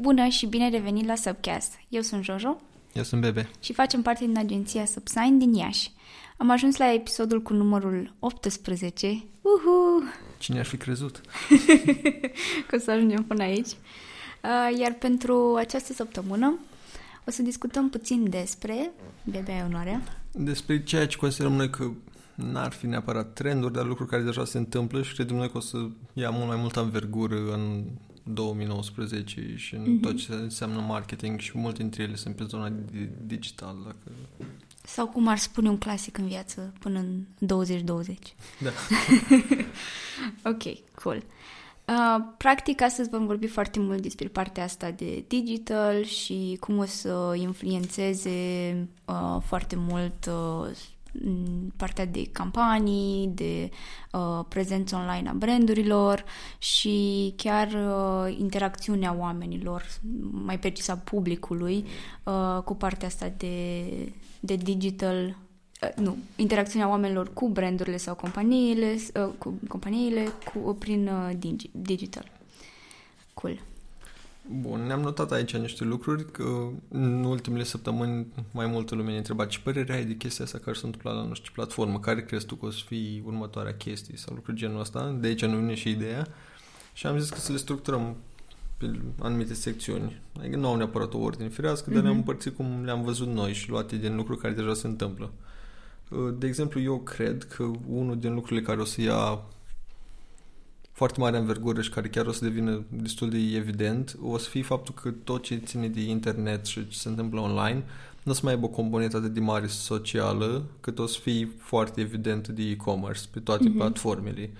Bună și bine revenit la Subcast! Eu sunt Jojo Eu sunt Bebe. și facem parte din agenția Subsign din Iași. Am ajuns la episodul cu numărul 18. Uhu! Cine ar fi crezut? Că o să ajungem până aici. Uh, Iar pentru această săptămână o să discutăm puțin despre... Bebe, ai onoarea? Despre ceea ce considerăm noi că n-ar fi neapărat trenduri, dar lucruri care deja se întâmplă și credem noi că o să ia mult mai multă învergură în 2019 și în Mhm. tot ce înseamnă marketing și multe dintre ele sunt pe zona di- digital. Dacă... Sau cum ar spune un clasic în viață până în 2020. Da. Ok, cool. Uh, practic, astăzi vom vorbi foarte mult despre partea asta de digital și cum o să influențeze uh, foarte mult uh, m, partea de campanii, de uh, prezență online a brandurilor și chiar uh, interacțiunea oamenilor, mai precis a publicului, uh, cu partea asta de, de digital Uh, nu, interacțiunea oamenilor cu brandurile sau companiile, uh, cu companiile cu, prin uh, digi- digital. Cool. Bun, ne-am notat aici niște lucruri că în ultimele săptămâni mai multă lume ne întreba ce părere ai de chestia asta care se întâmplă la nu știu ce platformă, care crezi tu că o să fie următoarea chestie sau lucruri genul ăsta, de aici nu vine și ideea și am zis că să le structurăm pe anumite secțiuni. Adică nu au neapărat o ordine firească, dar Mhm. le-am împărțit cum le-am văzut noi și luate din lucruri care deja se întâmplă. De exemplu, eu cred că unul din lucrurile care o să ia foarte mare învergură și care chiar o să devină destul de evident, o să fie faptul că tot ce ține de internet și ce se întâmplă online nu o să mai aibă o componentă atât de mare socială, cât o să fie foarte evident de e-commerce pe toate Mhm. platformele.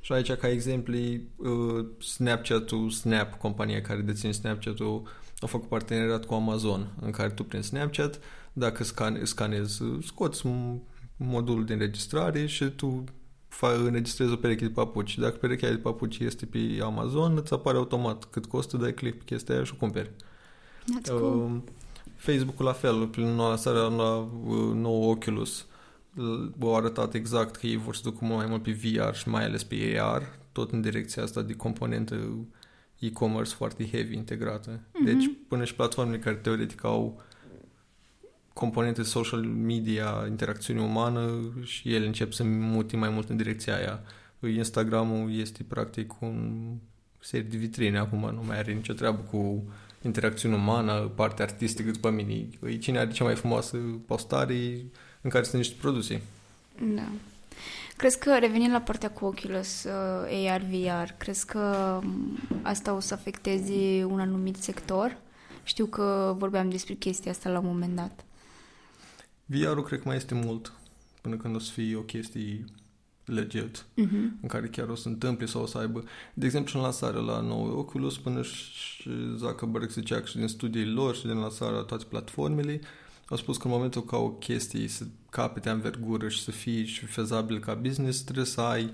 Și aici, ca exemplu, uh, Snapchat-ul, Snap, compania care deține Snapchat-ul, a făcut parteneriat cu Amazon, în care tu prin Snapchat, dacă scan- scanezi, uh, scoți un modul de înregistrare și tu fa- înregistrezi o pereche de papuci. Dacă perechea de papuci este pe Amazon, îți apare automat cât costă, dai click pe chestia aia și o cumperi. That's cool. Uh, Facebook-ul la fel, prin noua lansare la uh, nou Oculus, l- au arătat exact că ei vor să ducă mult mai mult pe VR și mai ales pe AR, tot în direcția asta de componentă e-commerce foarte heavy integrată. Mhm. Deci până și platformele care teoretic au componente social media, interacțiune umană și ele încep să mute mai mult în direcția aia. Instagramul este practic un serie de vitrine acum, nu mai are nicio treabă cu interacțiune umană, partea artistică după mine. E Cine are cea mai frumoasă postare în care sunt niște produse. Da. Crezi că, revenind la partea cu Oculus, uh, AR, VR, crezi că um, asta o să afecteze un anumit sector? Știu că vorbeam despre chestia asta la un moment dat. VR-ul cred că mai este mult până când o să fie o chestie legit. Mhm. în care chiar o să întâmple sau o să aibă. De exemplu, în lansarea la nou Oculus, până și Zuckerberg zicea că și din studiile lor și din lansarea la toate platformele, au spus că în momentul ca o chestie să capete învergură și să fie și fezabil ca business, trebuie să ai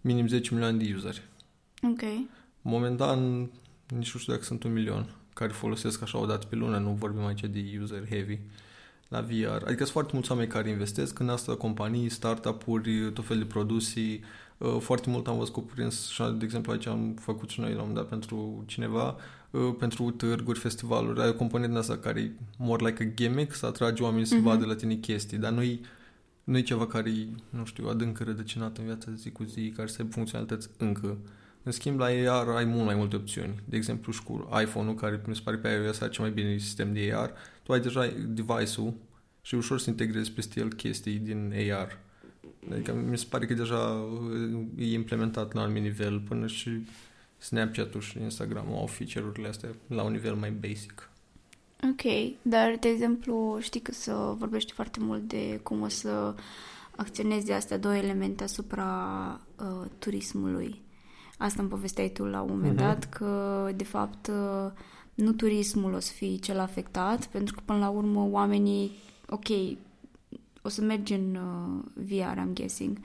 minim 10 milioane de useri. Ok. Momentan, nici nu știu dacă sunt un milion care folosesc așa o dată pe lună, nu vorbim aici de user heavy la VR. Adică sunt foarte mulți oameni care investesc în asta, companii, startup-uri, tot fel de produse. Uh, Foarte mult am văzut cuprins și, de exemplu, aici am făcut și noi la un moment dat pentru cineva, uh, pentru târguri, festivaluri. Ai o componentă asta care e more like a gimmick, să atragi oamenii să Mhm. vadă la tine chestii, dar nu-i, nu e ceva care e, nu știu, adânc rădăcinat în viața de zi cu zi, care să aibă funcționalități încă. În schimb, la AR ai mult mai multe opțiuni. De exemplu, și cu iPhone-ul, care mi se pare pe iOS are cel mai bine sistem de AR, tu ai deja device-ul și e ușor să integrezi peste el chestii din AR. Adică mi se pare că deja uh, e implementat la un anumit nivel, până și Snapchat-ul și Instagram-ul au feature-urile astea la un nivel mai basic. Ok, dar, de exemplu, știi că să vorbești foarte mult de cum o să acționezi astea două elemente asupra uh, turismului. Asta îmi povesteai tu la un moment Mhm. dat, că, de fapt, uh, nu turismul o să fie cel afectat, pentru că, până la urmă, oamenii, ok, o să mergi în uh, VR, I'm guessing,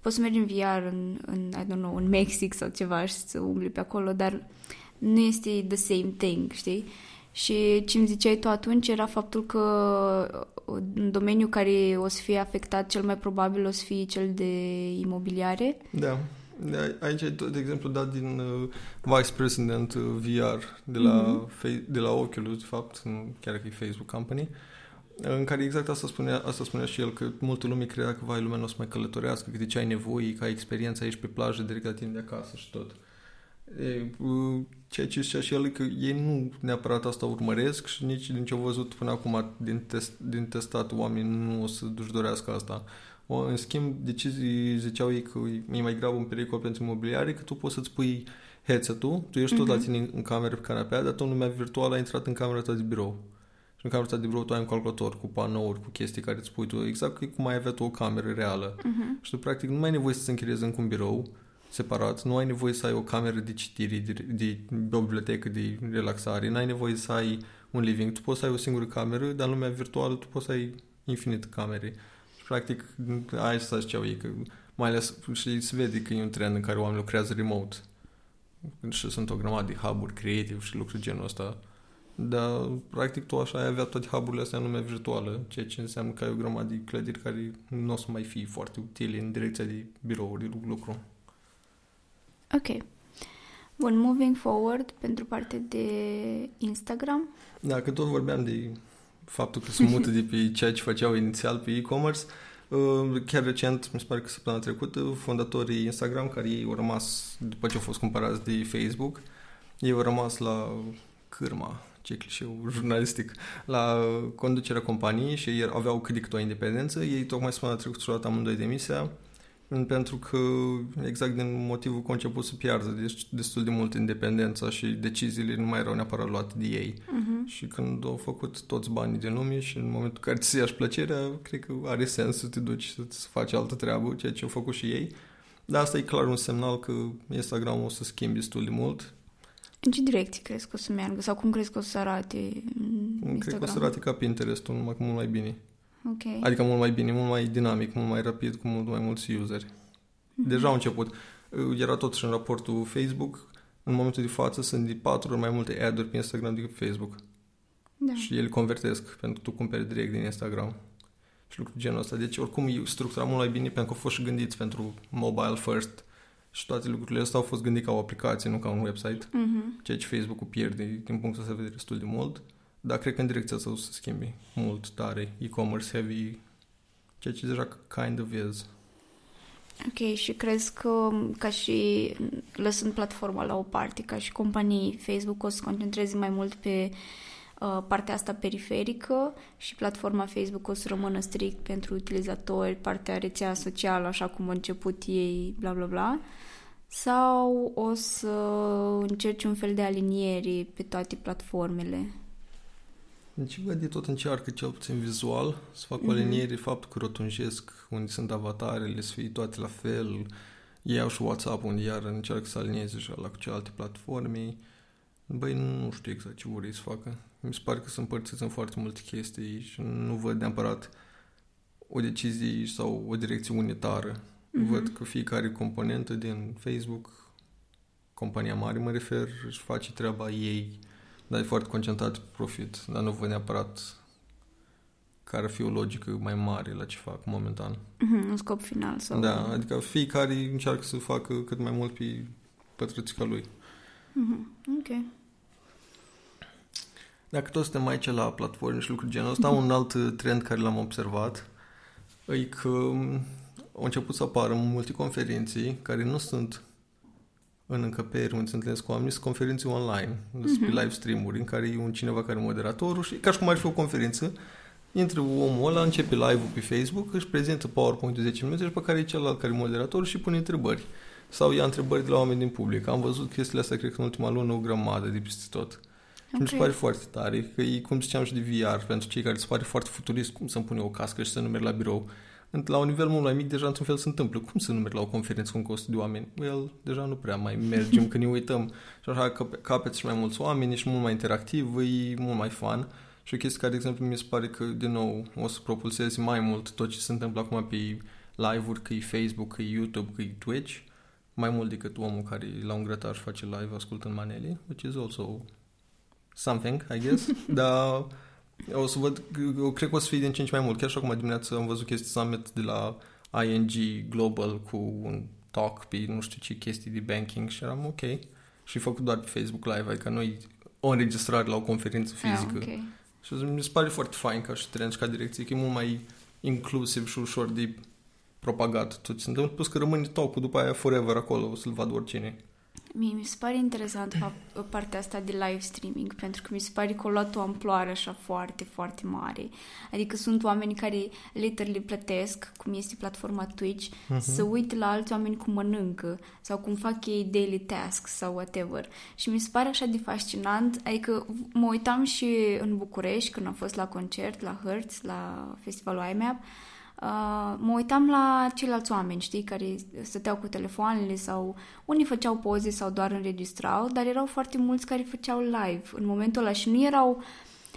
poți să mergi în VR în, în, I don't know, în Mexic sau ceva și să umbli pe acolo, dar nu este the same thing, știi? Și ce îmi ziceai tu atunci era faptul că un domeniu care o să fie afectat cel mai probabil o să fie cel de imobiliare. Da. Aici de exemplu, dat din uh, Vice President uh, VR de la, mm-hmm. fe- de la Oculus, de fapt, chiar că e Facebook Company, în care exact asta spunea, asta spunea și el, că multă lume credea că, vai, lumea nu o să mai călătorească, că de ce ai nevoie, ca experiența aici pe plajă, direct la tine de acasă și tot. E, ceea ce zicea și el că ei nu neapărat asta urmăresc și nici din ce au văzut până acum din, test, din testat oamenii nu o să își dorească asta. O, în schimb, decizii ziceau ei că e mai grav un pericol pentru imobiliare, că tu poți să-ți pui headset-ul, tu ești tot uh-huh. la mhm. tine în cameră pe canapea, dar tu în lumea virtuală ai intrat în camera ta de birou. Și în camera ta de birou tu ai un calculator cu panouri, cu chestii care îți pui tu, exact cum ai avea tu o cameră reală. Uh-huh. Și tu, practic, nu mai ai nevoie să-ți închiriezi în un birou, separat. Nu ai nevoie să ai o cameră de citire, de, de, de o bibliotecă de relaxare, nu ai nevoie să ai un living. Tu poți să ai o singură cameră, dar în lumea virtuală tu poți să ai infinite camere. Și practic, aia să ziceau ei, că mai ales și se vede că e un trend în care oamenii lucrează remote. Și sunt o grămadă de hub-uri creative și lucruri genul ăsta. Dar, practic, tu așa ai avea toate hub astea în lumea virtuală, ceea ce înseamnă că ai o grămadă de clădiri care nu o să mai fie foarte utile în direcția de birouri de lucru. Ok. Bun, moving forward pentru partea de Instagram. Da, că tot vorbeam de faptul că se mută de pe ceea ce făceau inițial pe e-commerce. Uh, chiar recent, mi se pare că săptămâna trecută, fondatorii Instagram, care ei au rămas, după ce au fost cumpărați de Facebook, ei au rămas la cârma, ce clișeu jurnalistic, la conducerea companiei și ei aveau cât de cât o independență. Ei tocmai săptămâna trecută și-au luat amândoi demisia pentru că exact din motivul că au început să piardă deci destul de mult independența și deciziile nu mai erau neapărat luate de ei. Uh-huh. Și când au făcut toți banii din lume și în momentul în care ți iași plăcerea, cred că are sens să te duci să faci altă treabă, ceea ce au făcut și ei. Dar asta e clar un semnal că Instagram o să schimbi destul de mult. În ce direcție crezi că o să meargă? Sau cum crezi că o să arate Instagram? Cred că o să arate ca Pinterest-ul, numai mult mai bine. Okay. Adică mult mai bine, mult mai dinamic, mult mai rapid, cu mult mai mulți useri. Mm-hmm. Deja au început. Era totuși în raportul Facebook, în momentul de față sunt de patru ori mai multe ad-uri pe Instagram decât pe Facebook. Da. Și ele convertesc, pentru că tu cumperi direct din Instagram. Și lucruri genul ăsta. Deci, oricum, e structurat mult mai bine pentru că au fost și gândiți pentru mobile first. Și toate lucrurile astea au fost gândite ca o aplicație, nu ca un website. Mm-hmm. Ceea ce Facebook-ul pierde din punctul ăsta de vedere destul de mult. Dar cred că în direcția asta o să se schimbi mult tare. E-commerce heavy, ceea ce deja kind of is. Ok, și crezi că ca și lăsând platforma la o parte, ca și companii, Facebook o să concentreze mai mult pe uh, partea asta periferică și platforma Facebook o să rămână strict pentru utilizatori, partea rețea socială, așa cum au început ei, bla bla bla, sau o să încerci un fel de aliniere pe toate platformele? Deci văd de tot încearcă, cel puțin vizual, să fac mm-hmm. o mhm. liniere, faptul că rotunjesc unde sunt avatarele, să fie toate la fel. Iau și WhatsApp unde iar încearcă să alinieze și la cu celelalte platforme. Băi, nu știu exact ce vor să facă. Mi se pare că sunt împărțiți în foarte multe chestii și nu văd neapărat o decizie sau o direcție unitară. Mm-hmm. Văd că fiecare componentă din Facebook, compania mare mă refer, își face treaba ei dar e foarte concentrat pe profit, dar nu văd neapărat care ar fi o logică mai mare la ce fac momentan. Mm-hmm, un scop final. Sau... Da, adică fiecare încearcă să facă cât mai mult pe pătrățica lui. Mm-hmm, ok. Dacă tot suntem aici la platforme și lucruri genul ăsta, mm-hmm. un alt trend care l-am observat e că au început să apară multe conferințe care nu sunt în încăperi unde se întâlnesc cu oameni, sunt conferințe online, despre uh-huh. live stream-uri, în care e un cineva care e moderatorul și ca și cum ar fi o conferință, intră omul ăla, începe live-ul pe Facebook, își prezintă PowerPoint-ul 10 minute și pe care e celălalt care e moderator și pune întrebări. Sau ia întrebări de la oameni din public. Am văzut chestiile astea, cred că în ultima lună, o grămadă de peste tot. Okay. mi se pare foarte tare, că e, cum ziceam și de VR, pentru cei care se pare foarte futurist, cum să-mi pune o cască și să nu merg la birou la un nivel mult mai mic, deja într-un fel se întâmplă. Cum să nu merg la o conferință cu un cost de oameni? Well, deja nu prea mai mergem când ne uităm. Și așa că capeți și mai mulți oameni, ești mult mai interactiv, e mult mai fun. Și o chestie care, de exemplu, mi se pare că, din nou, o să propulseze mai mult tot ce se întâmplă acum pe live-uri, că e Facebook, că e YouTube, că e Twitch, mai mult decât omul care la un grătar face live ascultând manele, which is also something, I guess. Dar o să văd, eu cred că o să fie din ce în ce mai mult. Chiar și acum dimineața am văzut chestii summit de la ING Global cu un talk pe nu știu ce chestii de banking și eram ok. Și făcut doar pe Facebook Live, adică noi o înregistrare la o conferință fizică. Ah, ok. Și mi se pare foarte fain ca și trend și ca direcție, că e mult mai inclusiv și ușor de propagat tot ce se întâmplă, plus că rămâne talk după aia forever acolo, o să-l vadă oricine. Mie mi se pare interesant fapt, partea asta de live streaming, pentru că mi se pare că a luat o amploare așa foarte, foarte mare. Adică sunt oameni care literally plătesc, cum este platforma Twitch, Mhm. să uite la alți oameni cum mănâncă sau cum fac ei daily tasks sau whatever. Și mi se pare așa de fascinant, adică mă uitam și în București când am fost la concert, la Hertz, la festivalul IMAP, Uh, mă uitam la ceilalți oameni, știi, care stăteau cu telefoanele sau unii făceau poze sau doar înregistrau, dar erau foarte mulți care făceau live în momentul ăla și nu erau...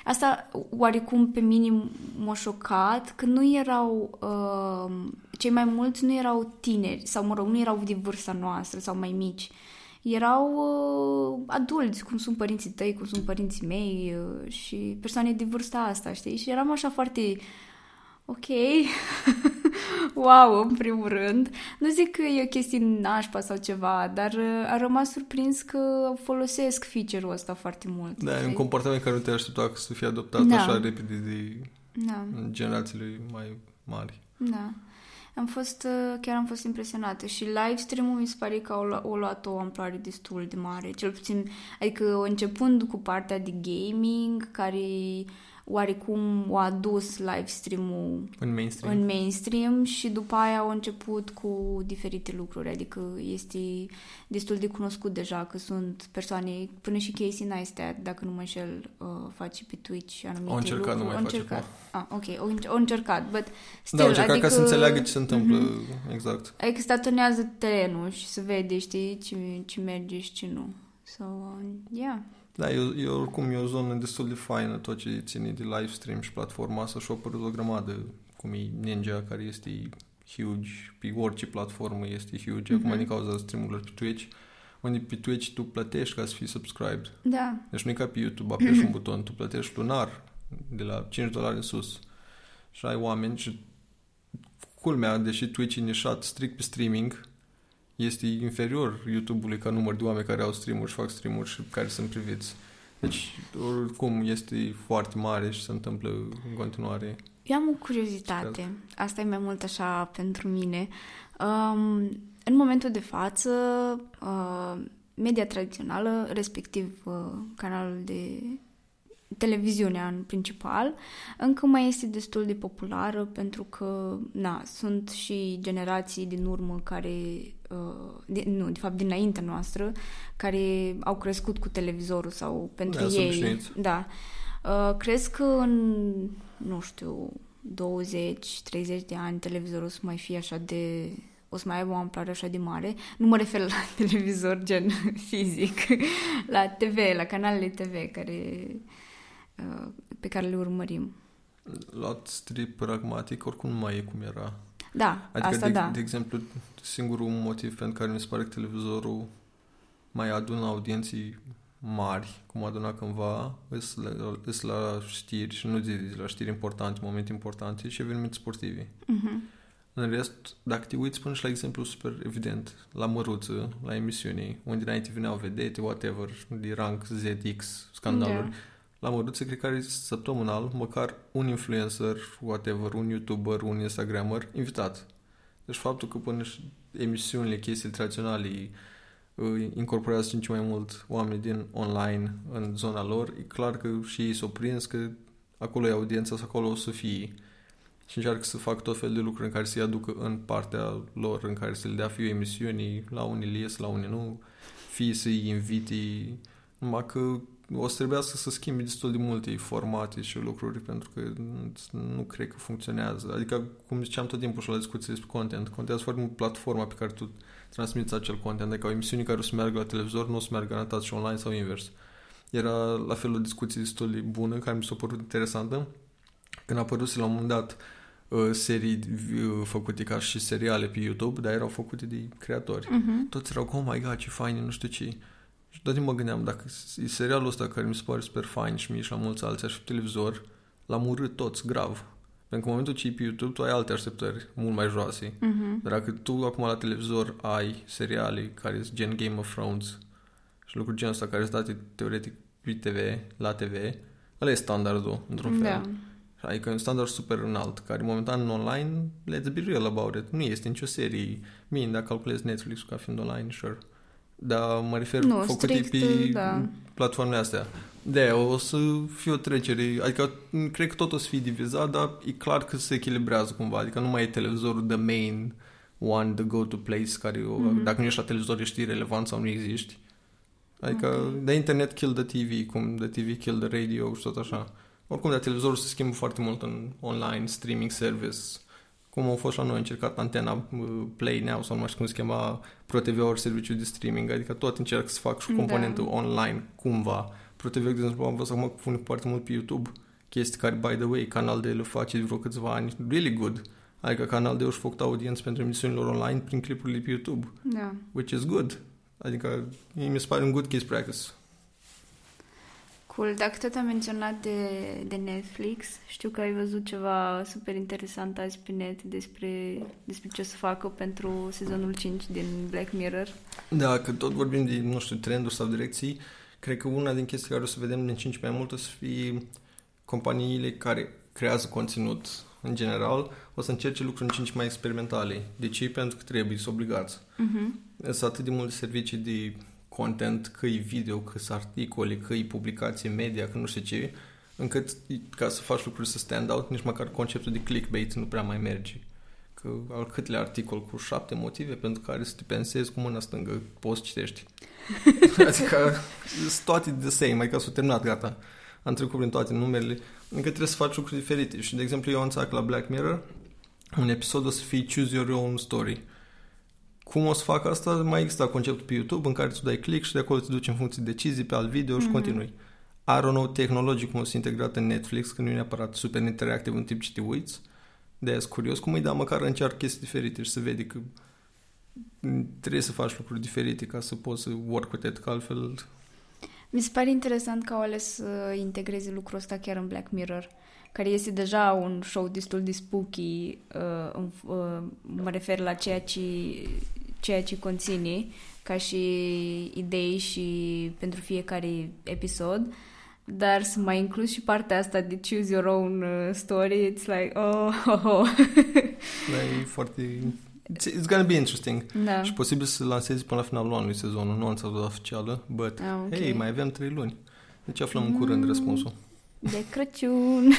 Asta oarecum pe mine m-a șocat că nu erau... Uh, cei mai mulți nu erau tineri sau, mă rog, nu erau de vârsta noastră sau mai mici. Erau uh, adulți, cum sunt părinții tăi, cum sunt părinții mei uh, și persoane de vârsta asta, știi? Și eram așa foarte ok, wow, în primul rând. Nu zic că e o chestie nașpa sau ceva, dar uh, am rămas surprins că folosesc feature-ul ăsta foarte mult. Da, e un știi? comportament care nu te aștepta să fie adoptat Da. așa repede de Da, generațiile mai mari. da. Am fost, uh, chiar am fost impresionată și live stream-ul mi se pare că au, lu- au luat o amploare destul de mare, cel puțin, adică începând cu partea de gaming, care oarecum a adus live stream-ul În mainstream. în mainstream și după aia au început cu diferite lucruri, adică este destul de cunoscut deja că sunt persoane, până și Casey Neistat, dacă nu mă înșel, uh, face pe Twitch anumite Au încercat, lucruri. nu mai Au face încercat. acum. Ah, ok, au, înce- au încercat, but still, da, au încercat adică, ca să înțeleagă ce se întâmplă exact. Adică statonează terenul și să vede, știi, ce, ce merge și ce nu. So, uh, yeah. Da, e, e, oricum e o zonă destul de faină tot ce ține de live stream și platforma asta și-a apărut o grămadă, cum e Ninja, care este huge, pe orice platformă este huge, Mhm. acum din cauza streamurilor pe Twitch, unde pe Twitch tu plătești ca să fii subscribed. Da, Deci nu e ca pe YouTube, apeși un buton, tu plătești lunar de la 5 dolari în sus. Și ai oameni și culmea, deși Twitch e nișat strict pe streaming, este inferior YouTube-ului ca număr de oameni care au stream-uri și fac stream-uri și care sunt priviți. Deci, oricum, este foarte mare și se întâmplă în continuare. Eu am o curiozitate. Asta e mai mult așa pentru mine. Um, în momentul de față, uh, media tradițională, respectiv uh, canalul de televiziunea în principal, încă mai este destul de populară pentru că, na, sunt și generații din urmă care, uh, de, nu, de fapt dinaintea noastră, care au crescut cu televizorul sau pentru Da, sunt ei. obișnuiți. Da. Uh, crezi că în, nu știu, 20-30 de ani televizorul o să mai fie așa de o să mai aibă o amploare așa de mare. Nu mă refer la televizor gen fizic, la TV, la canalele TV care, uh, pe care le urmărim. Luat strict pragmatic, oricum nu mai e cum era. Da, Adică, asta de, da. de exemplu, singurul motiv pentru care mi se pare că televizorul mai adună audienții mari, cum aduna cândva, îs la, îs la știri și nu zici la știri importante, momente importante și evenimente sportive. Mhm. În rest, dacă te uiți până și la exemplu super evident, la măruță, la emisiuni, unde înainte veneau vedete, whatever, de rang ZX, scandaluri, Da. La măruță cred că are săptămânal măcar un influencer, whatever, un youtuber, un instagrammer invitat. Deci faptul că până și emisiunile, chestiile tradiționale îi incorporează și mai mult oameni din online în zona lor, e clar că și ei s-au prins că acolo e audiența sau acolo o să fie. Și încearcă să fac tot fel de lucruri în care să-i aducă în partea lor, în care să le dea fie emisiunii, la unii le ies, la unii nu, fie să-i inviti, numai că o să trebuiască să schimbi destul de multe formate și lucruri pentru că nu cred că funcționează. Adică, cum ziceam tot timpul și la discuții despre content, contează foarte mult platforma pe care tu transmiți acel content. Adică o emisiune care o să meargă la televizor nu o să meargă garantat și online sau invers. Era la fel o discuție destul de bună, care mi s-a părut interesantă, când a apărut la un moment dat uh, serii uh, făcute ca și seriale pe YouTube, dar erau făcute de creatori. Mhm. Toți erau, oh my god, ce fain, e, nu știu ce. Și tot timpul mă gândeam, dacă e serialul ăsta care mi se pare super fain și mie și la mulți alții, aș fi pe televizor, l-am urât toți, grav. Pentru că în momentul ce e pe YouTube, tu ai alte așteptări mult mai joase. Uh-huh. Dar dacă tu acum la televizor ai seriale care sunt gen Game of Thrones și lucruri genul ăsta care sunt date teoretic pe TV, la TV, ăla e standardul, într-un fel. Da. Adică e un standard super înalt, care momentan în online, let's be real about it, nu este nicio serie. Bine, dacă calculezi Netflix ca fiind online, sure. Dar mă refer Nu, făcute strict, pe da. platformele astea. de o să fie o trecere, adică cred că tot o să fie divizat, dar e clar că se echilibrează cumva, adică nu mai e televizorul the main one, the go-to place, care mm-hmm. dacă nu ești la televizor ești irrelevant sau nu existi. Adică okay. the internet kill the TV, cum the TV kill the radio și tot așa. Oricum, de televizorul se schimbă foarte mult în online, streaming service, cum au fost la noi, încercat antena Play Now sau nu mai știu cum se chema ProTV ori serviciu de streaming, adică tot încerc să fac și o componentă da. online, cumva. ProTV, de exemplu, am văzut acum că pune foarte mult pe YouTube chestii care, by the way, Canal de le face de vreo câțiva ani, really good. Adică Canal de își făcut audiență pentru emisiunile online prin clipurile pe YouTube. Da. Which is good. Adică mi se pare un good case practice. Cool. Dacă tot am menționat de, de Netflix, știu că ai văzut ceva super interesant azi pe net despre, despre ce o să facă pentru sezonul 5 din Black Mirror. Da, că tot vorbim de, nu știu, trenduri sau direcții, cred că una din chestii care o să vedem din 5 mai mult o să fie companiile care creează conținut în general, o să încerce lucruri în 5 mai experimentale. De ce? Pentru că trebuie, sunt obligați. Uh-huh. Sunt atât de multe servicii de content, că e video, că sunt articole, că e publicație media, că nu știu ce, încât ca să faci lucruri să stand out, nici măcar conceptul de clickbait nu prea mai merge. Că al câtelea articol cu șapte motive pentru care să te pensezi cu mâna stângă, poți citești. adică sunt toate the same, adică s-au terminat, gata. Am trecut prin toate numerele, încă trebuie să faci lucruri diferite. Și, de exemplu, eu am înțeleg la Black Mirror, un episod o să fie Choose Your Own Story. Cum o să fac asta? Mai există conceptul pe YouTube în care tu dai click și de acolo te duci în funcție de decizii pe alt video și mm-hmm. continui. I don't know tehnologic cum o să integrat în Netflix, că nu e neapărat super interactiv în timp ce te uiți. de aia curios cum îi da măcar încearcă chestii diferite și să vede că trebuie să faci lucruri diferite ca să poți să work with it, că altfel... Mi se pare interesant că au ales să integreze lucrul ăsta chiar în Black Mirror, care este deja un show destul de spooky, uh, uh, mă refer la ceea ce, ceea ce conține, ca și idei și pentru fiecare episod, dar să mai inclus și partea asta de choose your own uh, story, it's like, oh, oh, oh. da, e foarte It's, it's gonna be interesting. Da. Și posibil să lansezi până la finalul anului sezonul, nu anunțat oficială, but Ah, ok. hey, mai avem trei luni. Deci aflăm în curând Mm. răspunsul. De Crăciun.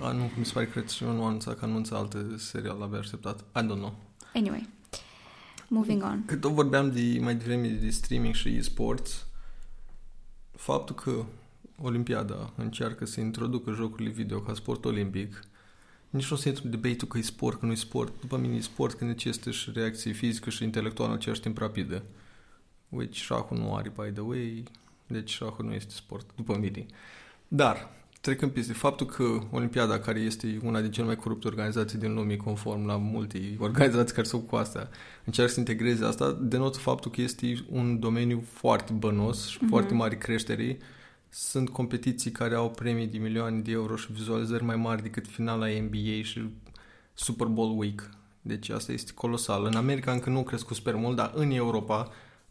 A, nu, mi se pare că Crăciun nu anunța că anunță alte serial, abia așteptat. I don't know. Anyway, moving on. Cât tot vorbeam de, mai devreme de streaming și e-sports, faptul că Olimpiada încearcă să introducă jocurile video ca sport olimpic, nici nu o să intru în debate că e sport, că nu e sport. După mine e sport că necesită și reacție fizică și intelectuală în același timp rapidă. Which șahul nu are, by the way, deci șahul nu este sport, după mine. Dar, trecând peste faptul că Olimpiada, care este una din cele mai corupte organizații din lume, conform la multe organizații care se ocupă cu asta, încearcă să integreze asta, denotă faptul că este un domeniu foarte bănos și Mhm. foarte mare creștere. Sunt competiții care au premii de milioane de euro și vizualizări mai mari decât finala NBA și Super Bowl Week. Deci asta este colosal. În America încă nu a crescut super mult, dar în Europa,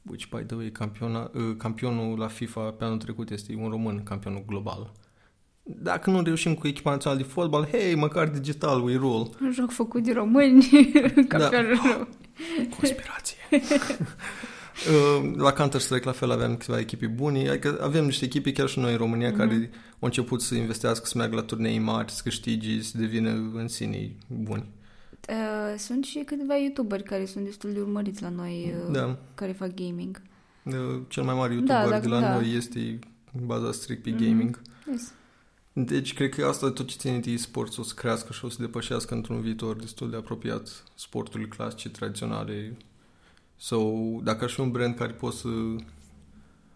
which by the way, campiona, uh, campionul la FIFA pe anul trecut este un român, campionul global. Dacă nu reușim cu echipa națională de fotbal, hei, măcar digital, we rule. Un joc făcut de români, campionul Da. Conspirație. Uh, la Counter-Strike la fel aveam câteva echipe bune, adică avem niște echipe chiar și noi în România Mhm. care au început să investească, să meargă la turnee mari, să câștige, să devină în sine buni. Uh, sunt și câțiva youtuberi care sunt destul de urmăriți la noi, uh, Da. care fac gaming. Uh, Cel mai mare youtuber Da, da, de la da. noi este bazat strict pe Mhm. gaming. Yes. Deci cred că asta tot ce ține de e-sports o să crească și o să depășească într-un viitor destul de apropiat sporturile clasice, tradiționale. So, dacă aș fi un brand care pot să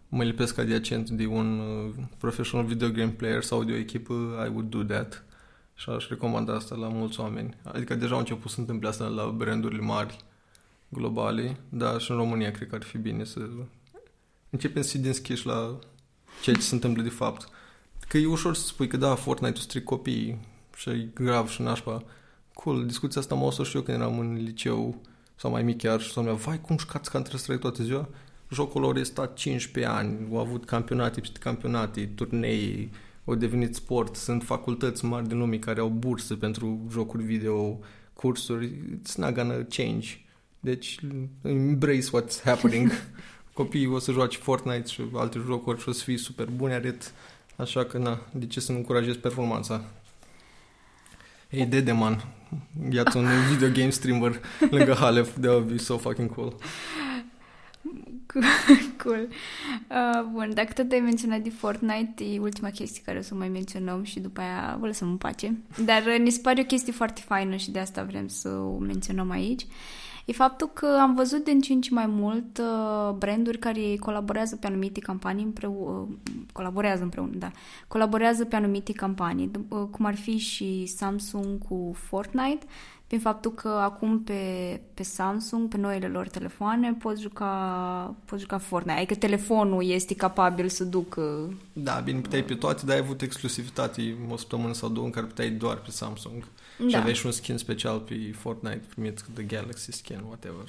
mă lipesc adiacent de un uh, professional video game player sau de o echipă, I would do that. Și aș recomanda asta la mulți oameni. Adică deja au început să întâmple asta la brandurile mari globale, dar și în România cred că ar fi bine să începem să fim deschiși la ceea ce se întâmplă de fapt. Că e ușor să spui că da, Fortnite-ul stric copiii. și e grav și nașpa. Cool, discuția asta am o și eu când eram în liceu sau mai mic chiar și s-a vai cum jucați Counter-Strike toată ziua? Jocul lor este stat 15 ani, au avut campionate peste campionate, turnee, au devenit sport, sunt facultăți mari din lume care au burse pentru jocuri video, cursuri, it's not gonna change. Deci, embrace what's happening. Copiii o să joace Fortnite și alte jocuri și o să fie super buni, aret. Așa că, na, de ce să nu încurajez performanța? Hey, Dedeman, ia-ți un video game streamer lângă Halef, that would be so fucking cool. cool. Uh, bun, dacă tot ai menționat de Fortnite, e ultima chestie care o să mai menționăm și după aia vă lăsăm în pace. Dar uh, ne se pare o chestie foarte faină și de asta vrem să o menționăm aici. Uh, e faptul că am văzut din ce în ce mai mult uh, branduri care colaborează pe anumite campanii împreună, uh, colaborează împreună, da, colaborează pe anumite campanii, uh, cum ar fi și Samsung cu Fortnite, prin faptul că acum pe, pe Samsung, pe noile lor telefoane, poți juca, poți juca Fortnite. Adică telefonul este capabil să ducă... Da, bine, puteai pe toate, dar ai avut exclusivitate o săptămână sau două în care puteai doar pe Samsung. Da. Și aveai și un skin special pe Fortnite primit The Galaxy Skin, whatever.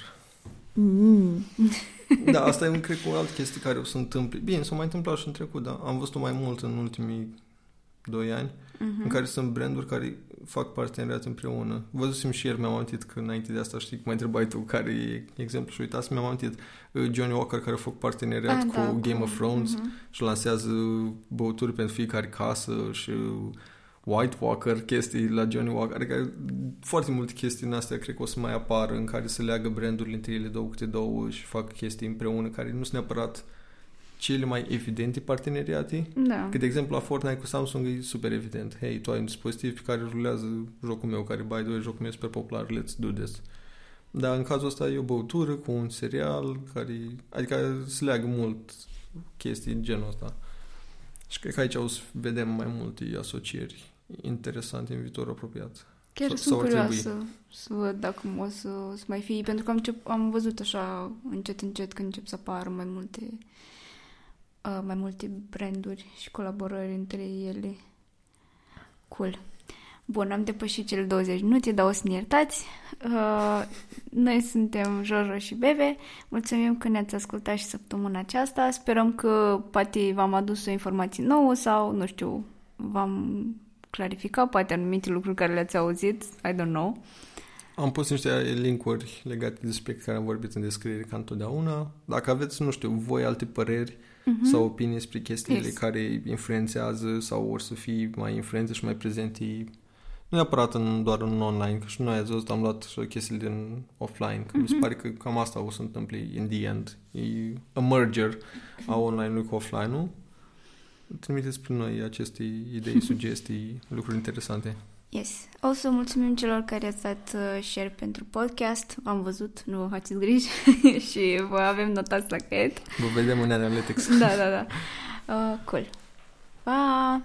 Mm. da, asta e, cred, o altă chestie care o să întâmple. Bine, s-a mai întâmplat și în trecut, dar am văzut-o mai mult în ultimii doi ani, uh-huh. în care sunt branduri care fac parteneriat împreună. Văzusem și ieri, mi-am amintit că înainte de asta, știi, cum mai întrebai tu care e exemplu și uitați, mi-am amintit uh, Johnny Walker care a făcut parteneriat ah, cu da, Game of Thrones uh-huh. și lansează băuturi pentru fiecare casă și White Walker, chestii la Johnny Walker, adică foarte multe chestii în astea cred că o să mai apară în care se leagă brandurile între ele două câte două și fac chestii împreună care nu sunt neapărat cele mai evidente parteneriate. Da. Că, de exemplu, la Fortnite cu Samsung e super evident. Hei, tu ai un dispozitiv pe care rulează jocul meu, care, by the way, jocul meu e super popular, let's do this. Dar în cazul ăsta e o băutură cu un serial care... Adică se leagă mult chestii genul ăsta. Și cred că aici o să vedem mai multe asocieri interesante în viitor apropiat. Chiar S- sunt curioasă să văd dacă o să, să mai fie, pentru că am, încep, am văzut așa încet, încet când încep să apară mai multe uh, mai multe branduri și colaborări între ele. Cool. Bun, am depășit cele 20 minute, dar o să ne iertați. Uh, noi suntem Jojo și Bebe. Mulțumim că ne-ați ascultat și săptămâna aceasta. Sperăm că poate v-am adus o informație nouă sau, nu știu, v-am clarificat poate anumite lucruri care le-ați auzit. I don't know. Am pus niște linkuri legate despre care am vorbit în descriere ca întotdeauna. Dacă aveți, nu știu, voi alte păreri uh-huh. sau opinii despre chestiile yes. care influențează sau or să fie mai influențe și mai prezente nu neapărat în, doar în online, că și noi ați văzut, am luat chestiile din offline, că uh-huh. mi se mhm. pare că cam asta o să întâmple in the end. E a merger a online-ului cu offline-ul. Trimiteți prin noi aceste idei, sugestii, lucruri interesante. Yes. O să mulțumim celor care ați dat uh, share pentru podcast. V-am văzut, nu vă faceți griji și vă avem notați la caiet. Vă vedem în Analytics. da, da, da. Uh, cool. Pa!